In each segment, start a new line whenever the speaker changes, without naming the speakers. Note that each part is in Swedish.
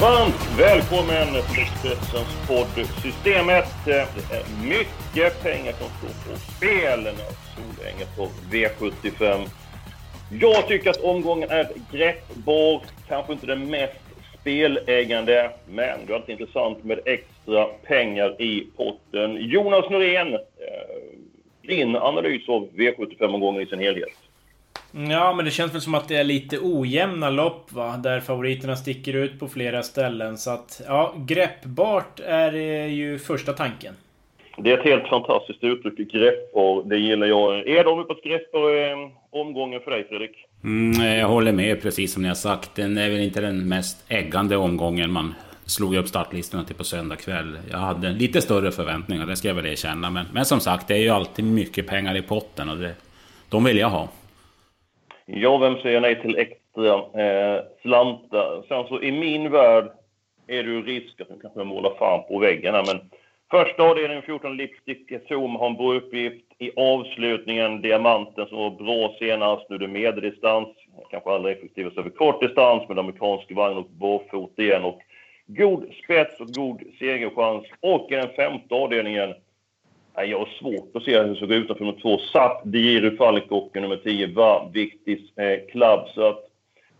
Varmt välkommen till Expressens podd Systemet. Det är mycket pengar som står på spel när Solänget på V75. Jag tycker att omgången är greppbar, kanske inte den mest spelägande, men det är alltid intressant med extra pengar i potten. Jonas Norén, eh, din analys av V75-omgången i sin helhet?
Ja, men det känns väl som att det är lite ojämna lopp va? Där favoriterna sticker ut på flera ställen. Så att, ja, greppbart är ju första tanken.
Det är ett helt fantastiskt uttryck, greppbar. Det gillar jag. Är de uppåt greppbar eh, omgången för dig, Fredrik?
Mm, jag håller med, precis som ni har sagt. Den är väl inte den mest äggande omgången. Man slog upp startlistorna till på söndag kväll. Jag hade lite större förväntningar, det ska jag väl erkänna. Men, men som sagt, det är ju alltid mycket pengar i potten och det, de vill jag ha.
Ja, vem säger nej till extra eh, slantar? Sen så i min värld är det ju risk att de kanske målar fan på väggen här, men första avdelningen 14 Lipstick Zoom har en bra uppgift. I avslutningen Diamanten som var bra senast. Nu är det medeldistans. Kanske allra effektivast över kort distans med amerikansk vagn och barfota igen. Och god spets och god segerchans. Och i den femte avdelningen jag har svårt att se hur det såg ut utanför nummer två. Satt Diru Falkok nummer 10 var viktig eh, klubb. Så att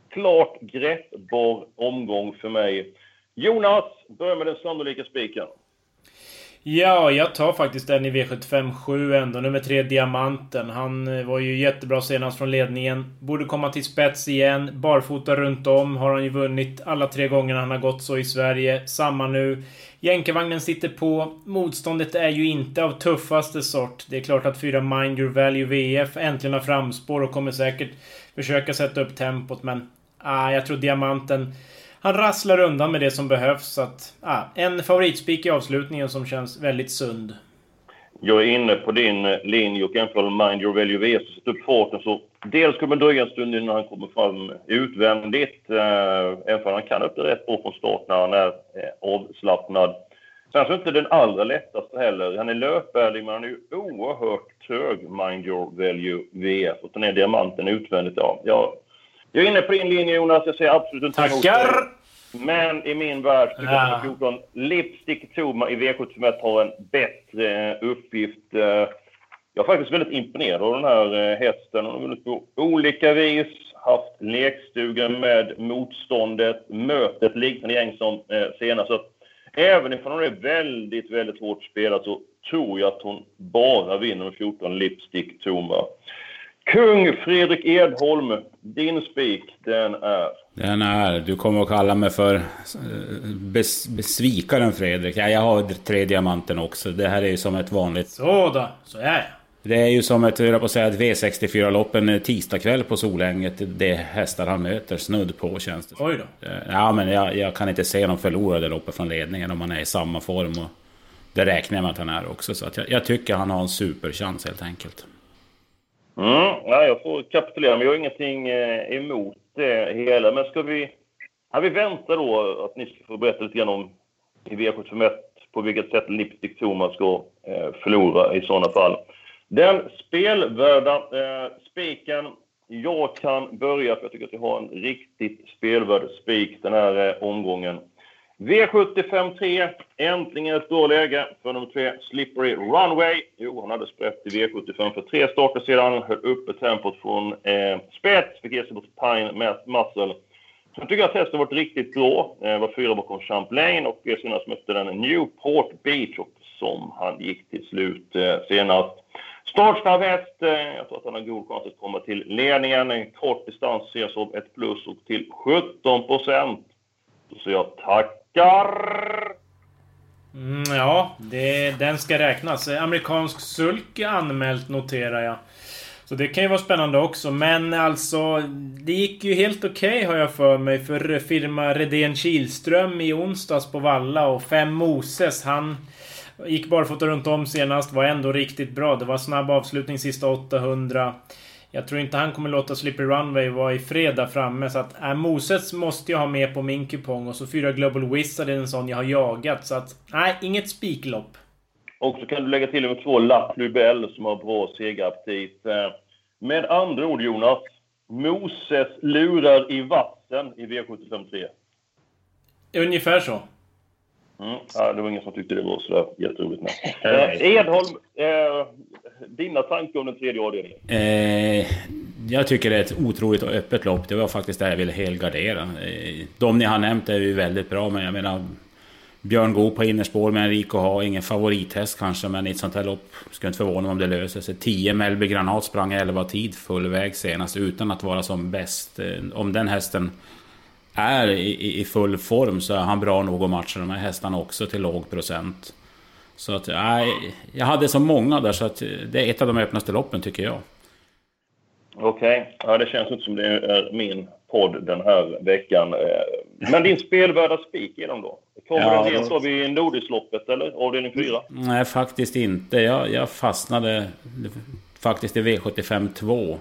klart greppbar omgång för mig. Jonas, börja med den sannolika spiken.
Ja, jag tar faktiskt den i V75 7 ändå. Nummer tre, Diamanten. Han eh, var ju jättebra senast från ledningen. Borde komma till spets igen. Barfota runt om har han ju vunnit alla tre gångerna han har gått så i Sverige. Samma nu. Jänkarvagnen sitter på. Motståndet är ju inte av tuffaste sort. Det är klart att fyra Mind Your Value VF äntligen har framspår och kommer säkert försöka sätta upp tempot, men... Ah, jag tror Diamanten... Han rasslar undan med det som behövs. Så att, ah, en favoritspik i avslutningen som känns väldigt sund.
Jag är inne på din eh, linje och jämför Mind Your Value VS och sätter upp farten. Så dels kommer det dröja en stund innan han kommer fram utvändigt. Eh, även om han kan öppna rätt bra från start när han är eh, avslappnad. Sen så är inte den allra lättaste heller. Han är löpvärdig, men han är ju oerhört trög, Mind Your Value VF. Och den är diamanten utvändigt. Ja, jag, jag är inne på din linje Jonas. Jag säger absolut inte emot dig.
Tackar!
Men i min värld tycker jag
Ja.
att 14 Lipstick Toma i V75 har en bättre eh, uppgift. Eh, Jag är faktiskt väldigt imponerad av den här eh, hästen. Hon har vunnit på olika vis. Haft lekstugan med motståndet. Mött ett liknande gäng som senast. Så även om hon är väldigt, väldigt hårt spelad så tror jag att hon bara vinner med 14 Lipstick Toma. Kung Fredrik Edholm, din spik, den är...
Den är... Du kommer att kalla mig för eh, bes, besvikaren Fredrik. Ja, jag har tre diamanten också. Det här är ju som ett vanligt...
Sådär, så är jag.
Det är ju som ett, jag på att säga, ett V64-lopp en tisdagkväll på Solänget. Det är hästar han möter snudd på känns det
Oj då.
Eh, Ja, men jag, jag kan inte se någon förlora det loppet från ledningen om han är i samma form. Och det räknar jag med att han är också. Så att jag, jag tycker han har en superchans helt enkelt.
Mm, ja, jag får kapitulera, men jag har ingenting eh, emot det hela. Men ska vi... Ja, vi väntar då att ni ska få berätta lite grann om i V751 på vilket sätt Lipstick Thomas ska eh, förlora i sådana fall. Den spelvärda eh, spiken. Jag kan börja, för jag tycker att jag har en riktigt spelvärd spik den här eh, omgången. V75 3. Äntligen ett bra läge för nummer 3, Slippery Runway. Jo, han hade sprätt i V75 för tre starter sedan. Höll uppe tempot från eh, spets. Fick ge sig mot Pine Muscle. Sen tycker jag att hästen varit riktigt bra. Eh, var fyra bakom Champlain och eh, senast mötte den Newport Beach och som han gick till slut eh, senast. Startsnabb häst. Eh, jag tror att han har god chans att komma till ledningen. En kort distans ses som ett plus och till 17 procent. Så jag tack tackar.
Mm, ja, det, den ska räknas. Amerikansk sulk anmält noterar jag. Så det kan ju vara spännande också. Men alltså, det gick ju helt okej okay, har jag för mig för firma Redén Kilström i onsdags på Valla. Och Fem Moses, han gick barfota runt om senast. Var ändå riktigt bra. Det var snabb avslutning sista 800. Jag tror inte han kommer låta Slippery Runway vara i fred där framme. Så att äh, Moses måste jag ha med på min kupong. Och så fyra Global Wizard är en sån jag har jagat. Så att, nej, inget spiklopp.
Och så kan du lägga till nummer två, Lapp Lubell, som har bra segeraptit. Eh, med andra ord, Jonas. Moses lurar i vassen i V753.
Ungefär så.
Mm. Ja, det var ingen som tyckte det var så jätteroligt. Eh, Edholm, eh, dina tankar om den tredje avdelningen?
Eh, jag tycker det är ett otroligt öppet lopp. Det var faktiskt det jag ville helgardera. Eh, de ni har nämnt är ju väldigt bra, men jag menar... Björn Goop på innerspår med Enrico har ingen favorithäst kanske, men i ett sånt här lopp skulle inte förvåna mig om det löser sig. 10 Melby Granat sprang 11 tid full väg senast utan att vara som bäst. Eh, om den hästen är i, i full form så är han bra nog att matcha de här hästarna också till låg procent. Så att, nej, jag hade så många där så att det är ett av de öppnaste loppen tycker jag.
Okej, okay. ja, det känns inte som det är min podd den här veckan. Eh, men din spelvärda spik är de då? Kommer ja, den helt av i Nordisloppet eller avdelning 4?
Nej, faktiskt inte. Jag, jag fastnade faktiskt i V75 2.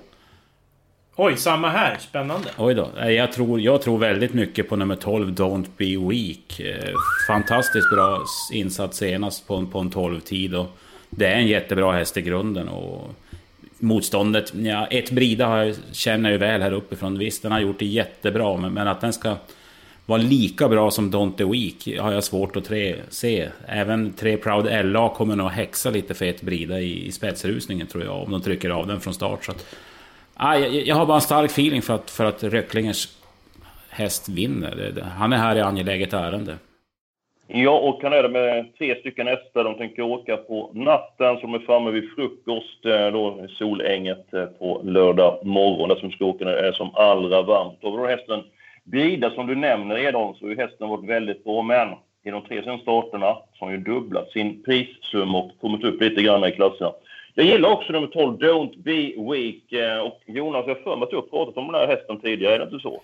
Oj, samma här. Spännande.
Oj då. Jag tror, jag tror väldigt mycket på nummer 12, Don't Be Weak. Eh, fantastiskt bra insats senast på, på en 12-tid. Och det är en jättebra häst i grunden. Och motståndet, ja, ett Brida har jag, känner jag väl här uppifrån. Visst, den har gjort det jättebra, men, men att den ska vara lika bra som Don't Be Weak har jag svårt att tre, se. Även Tre Proud LA kommer nog häxa lite för ett Brida i, i spetsrusningen tror jag, om de trycker av den från start. Så att, ah, jag, jag har bara en stark feeling för att, för att Röcklingers häst vinner. Han är här i angeläget ärende.
Ja, och han är det med tre stycken hästar. De tänker åka på natten, som är framme vid frukost, eh, då Solänget eh, på lördag morgon, där som ska åka är som allra varmt. Och då hästen Brida, som du nämner redan, så har hästen varit väldigt bra, men i de tre senaste starterna så har han ju dubblat sin prissumma och kommit upp lite grann i klasserna. Jag gillar också nummer 12, Don't Be Weak. Eh, och Jonas, jag har för mig att du har pratat om den här hästen tidigare, är det inte så?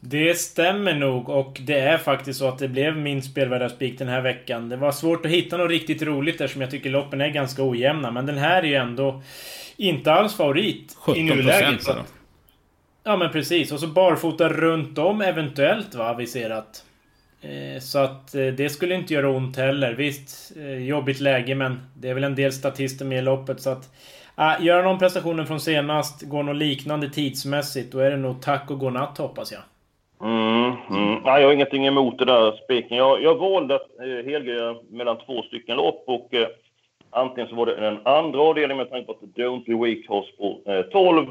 Det stämmer nog och det är faktiskt så att det blev min spelvärda spik den här veckan. Det var svårt att hitta något riktigt roligt eftersom jag tycker loppen är ganska ojämna. Men den här är ju ändå inte alls favorit i nuläget. Så att, ja men precis. Och så barfota runt om eventuellt va, aviserat. Eh, så att eh, det skulle inte göra ont heller. Visst, eh, jobbigt läge men det är väl en del statister med i loppet så att... Äh, göra någon prestationen från senast, går något liknande tidsmässigt, då är det nog tack och godnatt hoppas jag.
Mm, mm. Nej, jag har ingenting emot det där spiken. Jag, jag valde att eh, mellan två stycken lopp och eh, antingen så var det den andra avdelningen med tanke på att Don't Be Weak har på eh, 12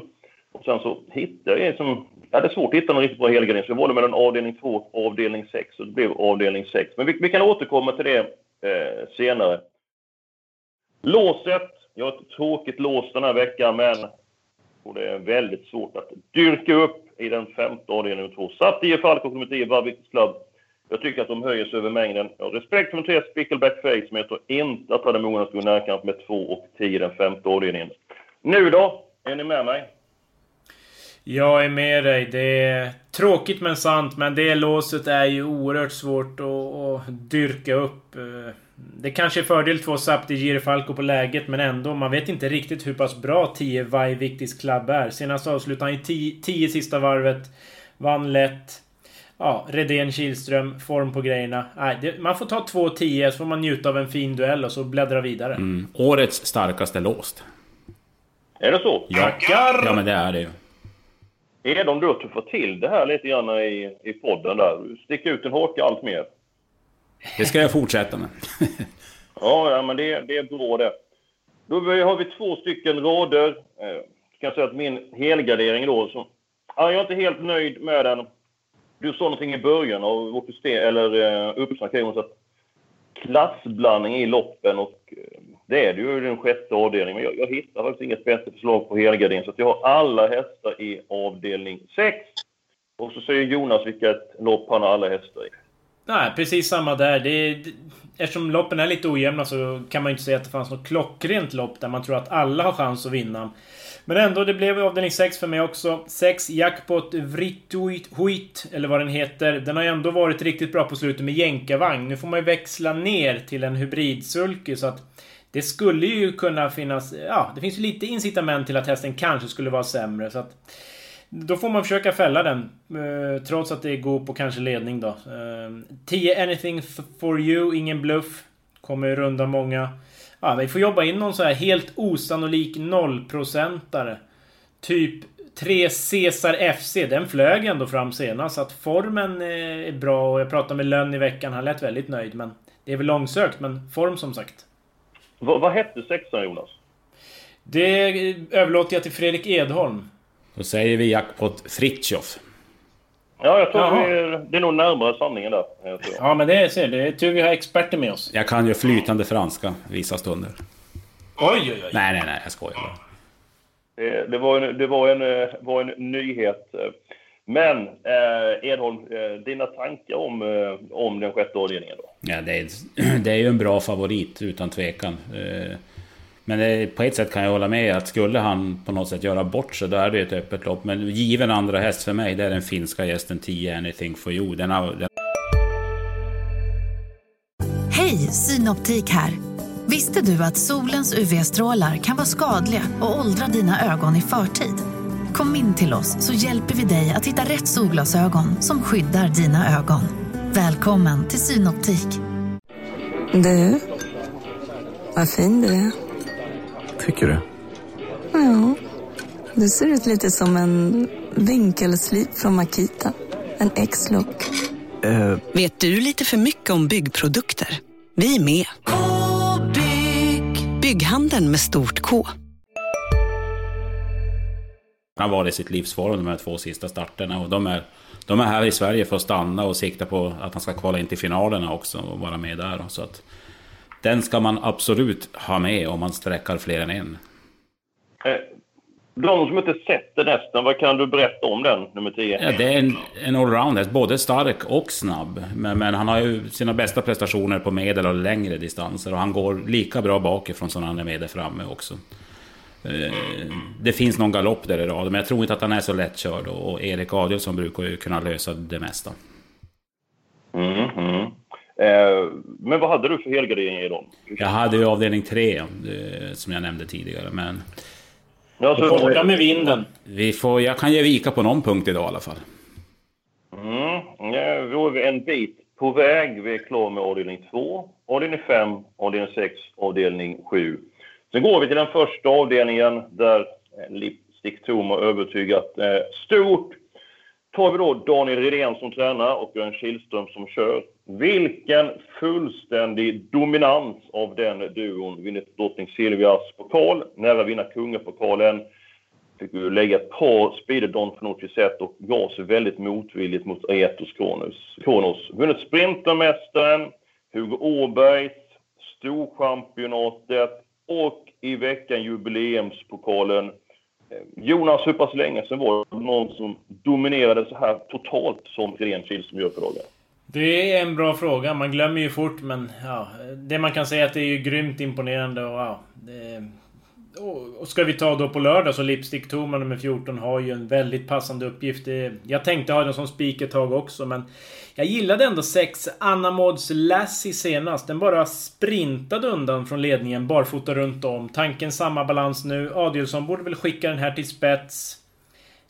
och sen så hittade jag som... Ja, det är svårt att hitta någon riktigt bra helgardering så jag valde mellan avdelning 2 och avdelning 6 och det blev avdelning 6. Men vi, vi kan återkomma till det eh, senare. Låset. Jag har ett tråkigt lås den här veckan men och det är väldigt svårt att dyrka upp i den femte avdelningen Satt två. Saptio Falco nummer 10, Varviks Club. Jag tycker att de höjer sig över mängden. Jag har respekt för nummer tre, Spickleback Face, men jag tror inte att han är mogen att gå närkamp med 2 och 10 i den femte avdelningen. Nu då? Är ni med mig?
Jag är med dig. Det är tråkigt men sant. Men det låset är ju oerhört svårt att, att dyrka upp. Det kanske är fördel två Sapti Falco på läget men ändå. Man vet inte riktigt hur pass bra 10 Vaiviktis Club är. Senast avslutade han i 10 sista varvet. Vann lätt. Ja, Redén Kihlström, form på grejerna. Nej, det, man får ta 2-10 så får man njuta av en fin duell och så bläddra vidare.
Mm. Årets starkaste låst.
Är det så?
Ja. ja, men det är det ju.
Edom, du har tuffat till det här lite grann i, i podden där. Du sticker ut en haka allt mer.
Det ska jag fortsätta med.
ja, ja, men det, det är bra det. Då har vi två stycken rader. Eh, kan säga att min helgardering då, så, ja, jag är inte helt nöjd med den. Du sa någonting i början av vårt system, eller eh, uppsnack att klassblandning i loppen och eh, det är det ju i den sjätte avdelningen. Men jag, jag hittar faktiskt inget bättre förslag på helgardin. så jag har alla hästar i avdelning 6. Och så säger Jonas vilket lopp han har alla hästar i.
Nej, precis samma där. Det, det, eftersom loppen är lite ojämna så kan man ju inte säga att det fanns något klockrent lopp där man tror att alla har chans att vinna. Men ändå, det blev avdelning 6 för mig också. 6 Jackpot Vrituit, eller vad den heter. Den har ju ändå varit riktigt bra på slutet med jänkarvagn. Nu får man ju växla ner till en hybridsulky så att det skulle ju kunna finnas... Ja, det finns ju lite incitament till att hästen kanske skulle vara sämre. Så att, då får man försöka fälla den. Eh, trots att det går på kanske ledning då. Eh, 10 Anything for you, ingen bluff. Kommer ju runda många. Ja, vi får jobba in någon så här helt osannolik nollprocentare. Typ 3 Cesar FC, den flög ändå fram senast. Så att formen eh, är bra och jag pratade med Lönn i veckan. Han lät väldigt nöjd. Men det är väl långsökt, men form som sagt.
V vad hette sexan Jonas?
Det överlåter jag till Fredrik Edholm.
Då säger vi jackpot Fritjof.
Ja, jag tror vi, det är nog närmare sanningen där.
Ja, men det är, ser, det är tur vi har experter med oss.
Jag kan ju flytande franska vissa stunder.
Oj, oj, oj.
Nej, nej, nej, jag skojar bara.
Det, det, var en, det var en, var en nyhet. Men eh, Edholm, eh, dina tankar om, eh, om den sjätte avdelningen då?
Ja, det är, det är ju en bra favorit utan tvekan. Eh, men det, på ett sätt kan jag hålla med att skulle han på något sätt göra bort sig, då är det ett öppet lopp. Men given andra häst för mig, det är den finska gästen 10 Anything for you. Den har, den...
Hej, Synoptik här! Visste du att solens UV-strålar kan vara skadliga och åldra dina ögon i förtid? Kom in till oss så hjälper vi dig att hitta rätt solglasögon som skyddar dina ögon. Välkommen till Synoptik.
Du, vad fin du är.
Tycker du?
Ja. Du ser ut lite som en vinkelslip från Makita. En X-look.
Uh. Vet du lite för mycket om byggprodukter? Vi är med. -bygg. Bygghandeln med stort K.
Han var i sitt livsform de här två sista starterna. Och de är, de är här i Sverige för att stanna och sikta på att han ska kvala in till finalerna också och vara med där. Så att, den ska man absolut ha med om man sträckar fler än en.
Eh, de som inte sett den hästen, vad kan du berätta om den, nummer 10?
Ja, det är en, en allround både stark och snabb. Men, men, han har ju sina bästa prestationer på medel och längre distanser. Och han går lika bra bakifrån som han är med där framme också. Eh, det finns någon galopp där i rad, men jag tror inte att han är så lättkörd. Och Erik Adielsson brukar ju kunna lösa det mesta.
Mm, mm. Eh, men vad hade du för helgardering i dem?
Jag hade ju avdelning 3, eh, som jag nämnde tidigare. Men...
Ja, så... Borta med vinden.
Vi får, jag kan ge vika på någon punkt idag i alla fall.
Mm, ja, då är vi en bit på väg. Vi är klara med avdelning 2, avdelning 5, avdelning 6, avdelning 7. Sen går vi till den första avdelningen där eh, Lipstick Tom har övertygat eh, stort tar vi då Daniel Redén som tränare och Björn Kihlström som kör. Vilken fullständig dominans av den duon. Vinner drottning Silvias pokal, nära vinna kungapokalen. Fick ju lägga ett par speeder Don Fanucci set och gav sig väldigt motvilligt mot Aetos Kronos. Vunnit Sprintermästaren, Hugo Åbergs, Storchampionatet och i veckan jubileumspokalen eh, Jonas, hur pass länge sedan var det någon som dominerade så här totalt som Irene Kihlström gör för dagen?
Det är en bra fråga. Man glömmer ju fort, men ja, det man kan säga är att det är ju grymt imponerande och ja, det, och ska vi ta då på lördag så Lipstick Toma nummer 14 har ju en väldigt passande uppgift. Eh, jag tänkte ha den som spik ett tag också men jag gillade ändå 6 Anna Mods Lassie senast. Den bara sprintade undan från ledningen barfota runt om. Tanken samma balans nu. Adielsson borde väl skicka den här till spets.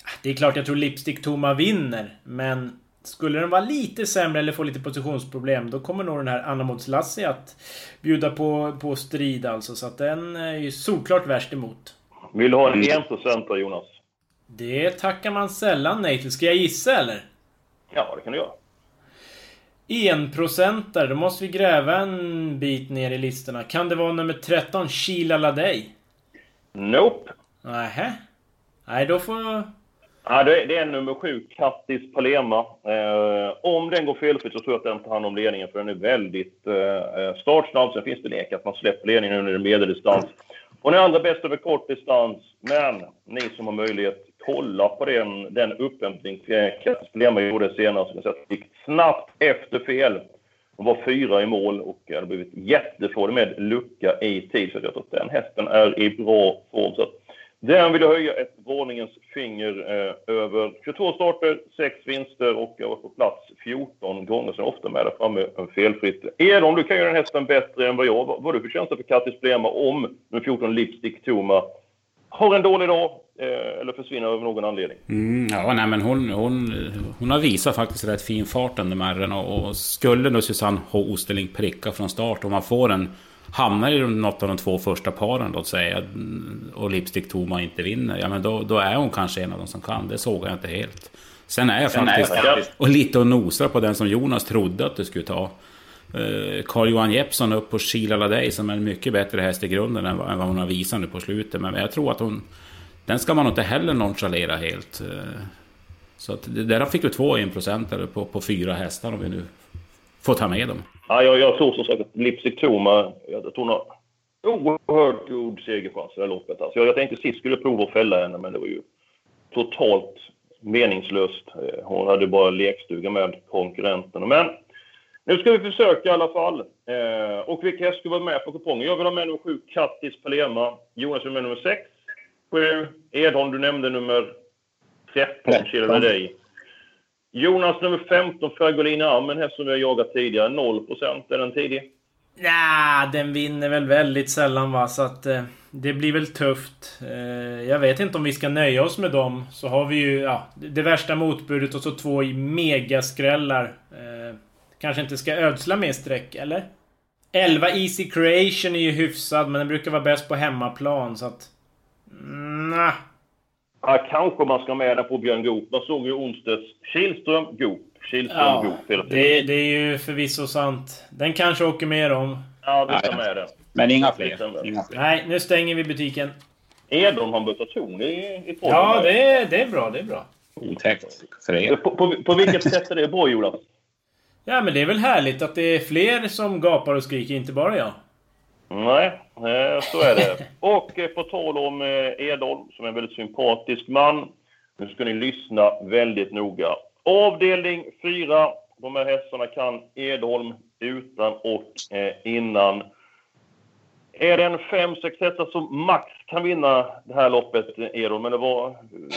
Ah, det är klart jag tror Lipstick Toma vinner men skulle den vara lite sämre eller få lite positionsproblem då kommer nog den här Anna Mods Lassie att bjuda på, på strid alltså. Så att den är ju solklart värst emot.
Vill du ha en 1% då Jonas?
Det tackar man sällan nej till. Ska jag gissa eller?
Ja, det kan du göra.
Enprocentare, då måste vi gräva en bit ner i listorna. Kan det vara nummer 13, Sheila Ladej?
Nope.
Nähä. Nej, då får...
Ja, det är nummer sju, Kattis Palema. Eh, om den går felfritt så tror jag att den tar hand om ledningen för den är väldigt eh, eh startsnabb. Sen finns det lek att man släpper ledningen under medeldistans. Och den andra bäst över kort distans. Men ni som har möjlighet, kolla på den, den upphämtning eh, Palema gjorde senast. Det gick snabbt efter fel. Hon var fyra i mål och hade blivit jättefrådig med lucka i tid. Så jag tror att den hästen är i bra form. Så den vill jag höja ett våningens finger eh, över. 22 starter, 6 vinster och jag var på plats 14 gånger. Så ofta med där framme en felfritt. Edholm, du kan göra den hästen bättre än vad jag. Vad har du för känsla för Kattis Blema om nummer 14 Lipstick Toma har en dålig dag eh, eller försvinner av någon anledning.
Mm, ja, nej, men hon, hon, hon har visat faktiskt rätt fin fart under märren och, och skulle nu Susanne H. Osterling pricka från start om man får en hamnar i något av de två första paren låt säga och Lipstick Toma inte vinner, ja men då, då är hon kanske en av de som kan. Det såg jag inte helt. Sen är jag faktiskt, faktiskt och lite och nosar på den som Jonas trodde att det skulle ta. Carl-Johan Jeppsson upp på Sheila Ladej som är en mycket bättre häst i grunden än vad hon har visat nu på slutet. Men jag tror att hon... Den ska man inte heller nonchalera helt. Eh, så att där fick du två enprocentare på, på fyra hästar om vi nu får ta med dem.
Ja, jag, jag tror som sagt att Lipstick Toma, jag tror har oerhört god segerchans i det här loppet. Alltså jag, jag tänkte sist skulle prova att fälla henne, men det var ju totalt meningslöst. Eh, hon hade bara lekstuga med konkurrenterna. Men nu ska vi försöka i alla fall. Eh, och vilka hästar ska vara med på kupongen? Jag vill ha med nummer 7, Kattis Palema. Jonas vill med nummer 6. 7. Edholm, du nämnde nummer 13, Kjell dig. Jonas nummer 15, Fragolina Armen, häst som vi har jagat tidigare. 0 Är den tidig?
Ja, den vinner väl väldigt sällan va, så att eh, det blir väl tufft. Eh, jag vet inte om vi ska nöja oss med dem. Så har vi ju ja, det värsta motbudet och så två megaskrällar. Eh, kanske inte ska ödsla mer streck, eller? 11 Easy Creation är ju hyfsad, men den brukar vara bäst på hemmaplan, så att... Mm, nah.
Ja, kanske man ska med den på Björn Goop. Man såg ju onsdags Kihlström, Goop. Kihlström, ja, Goop hela
tiden. Det, det, är ju förvisso sant. Den kanske åker med om.
Ja, vi ska med den.
Men inga fler. inga fler.
Nej, nu stänger vi butiken.
Edholm har bytt ton i, i
Ja, det är, det är bra. Det är bra.
Otäckt för er.
På, på, på vilket sätt är det bra, Jonas?
Ja, men det är väl härligt att det är fler som gapar och skriker, inte bara jag.
Nej, eh, så är det. och eh, på tal om eh, Edholm, som är en väldigt sympatisk man. Nu ska ni lyssna väldigt noga. Avdelning 4. De här hästarna kan Edholm utan och innan. Är det en 5-6 hästar som max kan vinna det här loppet, Edholm? Eller vad,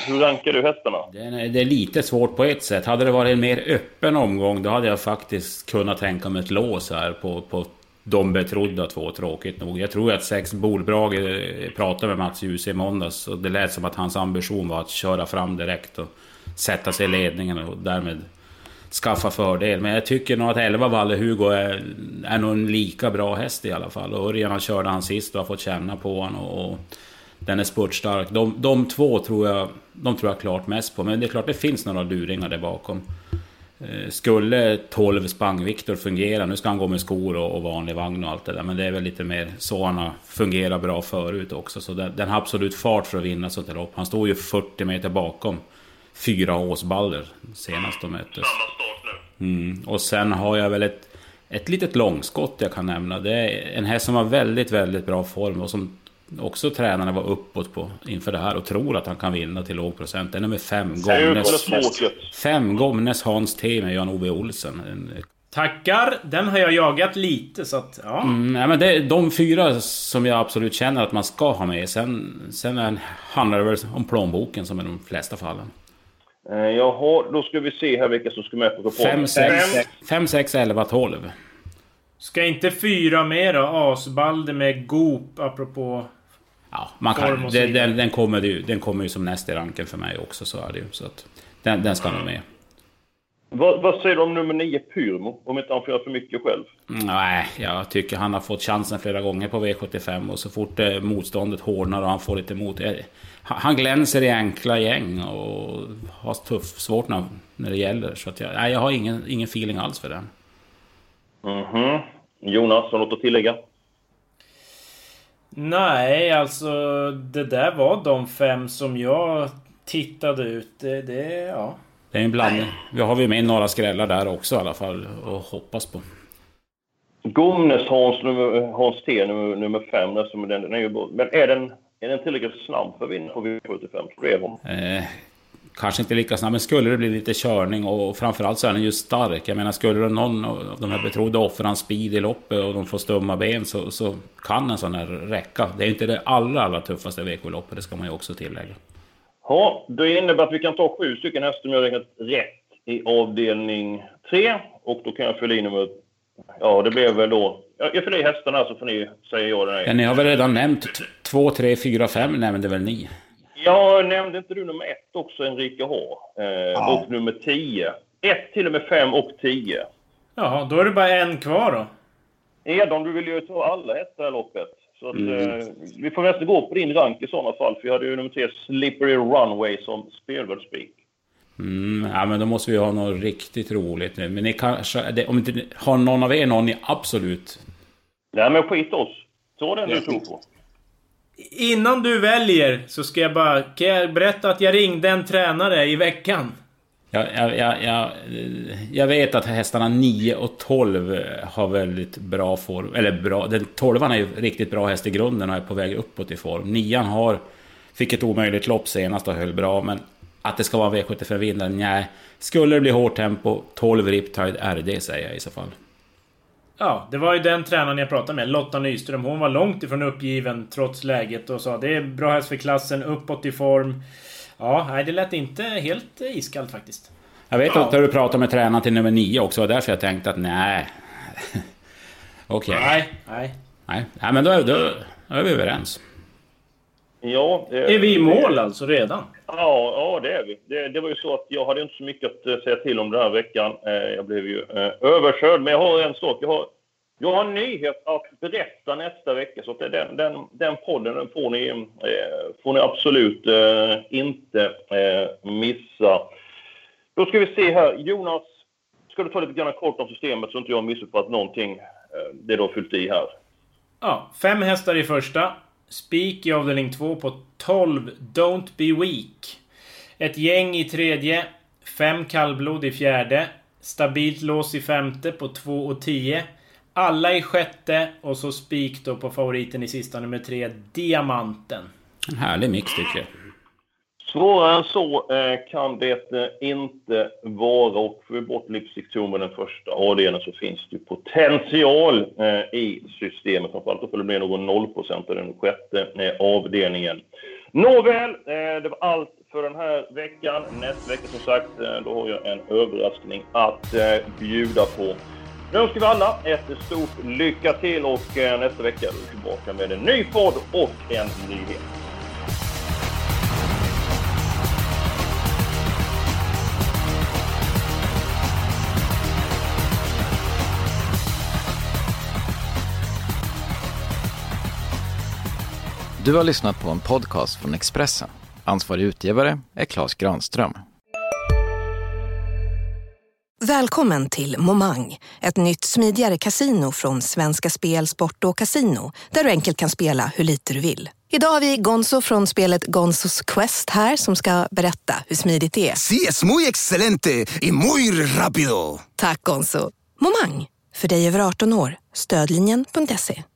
hur rankar du hästarna?
Det är lite svårt på ett sätt. Hade det varit en mer öppen omgång, då hade jag faktiskt kunnat tänka mig ett lås här på, på de betrodda två, tråkigt nog. Jag tror att sex Bolbrage eh, pratade med Mats Djuse i måndags och det lät som att hans ambition var att köra fram direkt och sätta sig i ledningen och därmed skaffa fördel. Men jag tycker nog att 11 Valle Hugo är, är nog en lika bra häst i alla fall. Och Örjan körde han sist och har fått känna på honom. Och, och den är spurtstark. De, de två tror jag, de tror jag klart mest på. Men det är klart det finns några luringar där bakom. Eh, skulle 12 Spang-Viktor fungera, nu ska han gå med skor och, och, vanlig vagn och allt det där, men det är väl lite mer så han har fungerat bra förut också. Så den, den har absolut fart för att vinna sånt här lopp. Han stod ju 40 meter bakom fyra Åsballer senast de möttes. Mm. Och sen har jag väl ett, ett litet långskott jag kan nämna. Det är en häst som har väldigt, väldigt bra form och som också tränarna var uppåt på inför det här och tror att han kan vinna till låg procent. Det är nummer fem, Gomnes. Fem Gomnes Hans T med Jan-Ove Olsen.
Tackar! Den har jag jagat lite så att, ja.
Mm, ja men det är de fyra som jag absolut känner att man ska ha med. Sen, sen är, handlar det väl om plånboken som i de flesta fallen.
Eh, jaha, då ska vi se här vilka som ska med på kupongen.
5, 6, 11, 12.
Ska inte fyra med då? Asbalde med Goop, apropå...
Ja, man kan, det, den, den, kommer ju, den kommer ju som näst i ranken för mig också, så är det ju. Så att, den, den ska nog med.
Vad, vad, säger du om nummer 9 Pyrmo? Om inte han får göra för mycket själv?
Nej, jag tycker han har fått chansen flera gånger på V75 och så fort eh, motståndet hårdnar och han får lite mot... Eh, han glänser i enkla gäng och har tuff, svårt när, när det gäller. Så att jag, nej, jag har ingen, ingen feeling alls för den.
Mm Jonas, har något att tillägga?
Nej, alltså det där var de fem som jag tittade ut. Det, det ja.
Det är en blandning. Vi har vi med några skrällar där också i alla fall och hoppas på.
Gomnes Hans, nummer, Hans T nummer, nummer fem, den, den är ju, men är den, är den tillräckligt snabb för att vinna på V75? Det är
eh, kanske inte lika snabb, men skulle det bli lite körning och framförallt så är den ju stark. Jag menar, skulle det någon av de här betrodda offra en speed i loppet och de får stumma ben så, så kan en sån här räcka. Det är ju inte det allra, allra tuffaste VK-loppet, det ska man ju också tillägga.
Ja, det innebär att vi kan ta sju stycken hästar om jag räknat rätt i avdelning tre. Och då kan jag fylla i nummer... Ja, det blev väl då... Jag fyller i hästarna så får ni säga ja eller nej.
Ja, ni har väl redan nämnt två, tre, fyra, fem nämnde väl ni?
Ja, nämnde inte du nummer ett också, Enrique H? Eh, ja. Och nummer tio. Ett till och med fem och tio.
Jaha, då är det bara en kvar då.
Edon, du vill ju ta alla hästar i loppet. Så att, mm. eh, vi får nästan gå på din rank i sådana fall. För jag hade ju nummer tre, Slippery Runway, som spelvärd spik.
Mm, ja, men då måste vi ha något riktigt roligt nu. Men ni kanske... om inte har någon av er någon ni absolut...
Nej, men skit oss. Ta den du tror på.
Innan du väljer så ska jag bara... Kan jag berätta att jag ringde en tränare i veckan?
Jag, jag, jag, jag, vet att hästarna 9 och 12 har väldigt bra form. Eller bra, den 12 är ju riktigt bra häst i grunden och är på väg uppåt i form. 9 har... Fick ett omöjligt lopp senast och höll bra, men att det ska vara V75-vinnare, nej. Skulle det bli hårt tempo, 12 Riptide RD säger jag i så fall.
Ja, det var ju den tränaren jag pratade med, Lotta Nyström. Hon var långt ifrån uppgiven trots läget och sa det är bra häst för klassen, uppåt i form. Ja, nej, det lät inte helt iskallt faktiskt.
Jag vet ja. att du pratade med tränaren till nummer 9 också, och därför jag tänkte att nej. Okej.
Okay. Nej, nej.
Nej, nej men då, då, då är vi överens.
Ja,
det, är vi i mål alltså redan?
Ja, ja det är vi. Det, det, var ju så att jag hade inte så mycket att eh, säga till om den här veckan. Eh, jag blev ju eh, överkörd. Men jag har en sak. Jag har, jag har en nyhet att berätta nästa vecka. Så den, den, den podden den får, ni, får ni absolut inte missa. Då ska vi se här. Jonas, ska du ta lite grann kort om systemet så inte jag missuppfattat någonting. Det du har fyllt i här.
Ja, fem hästar i första. Spik i avdelning 2 på 12 Don't Be Weak. Ett gäng i tredje. Fem kallblod i fjärde. Stabilt lås i femte på 2 och 10. Alla i sjätte och så spik då på favoriten i sista nummer 3, Diamanten.
En härlig mix tycker jag.
Svårare än så eh, kan det eh, inte vara och får vi bort lipsticktummen den första avdelningen så finns det potential eh, i systemet. Framförallt får det bli någon 0 i den sjätte eh, avdelningen. Nåväl, eh, det var allt för den här veckan. Nästa vecka som sagt, då har jag en överraskning att bjuda på. Nu önskar vi alla ett stort lycka till och nästa vecka är vi tillbaka med en ny podd och en nyhet.
Du har lyssnat på en podcast från Expressen. Ansvarig utgivare är Klas Granström.
Välkommen till Momang, ett nytt smidigare kasino från Svenska Spel, Sport och Casino där du enkelt kan spela hur lite du vill. Idag har vi Gonzo från spelet Gonzos Quest här som ska berätta hur smidigt det är.
Sí, es muy excelente y muy rápido!
Tack Gonzo. Momang, för dig över 18 år. Stödlinjen.se.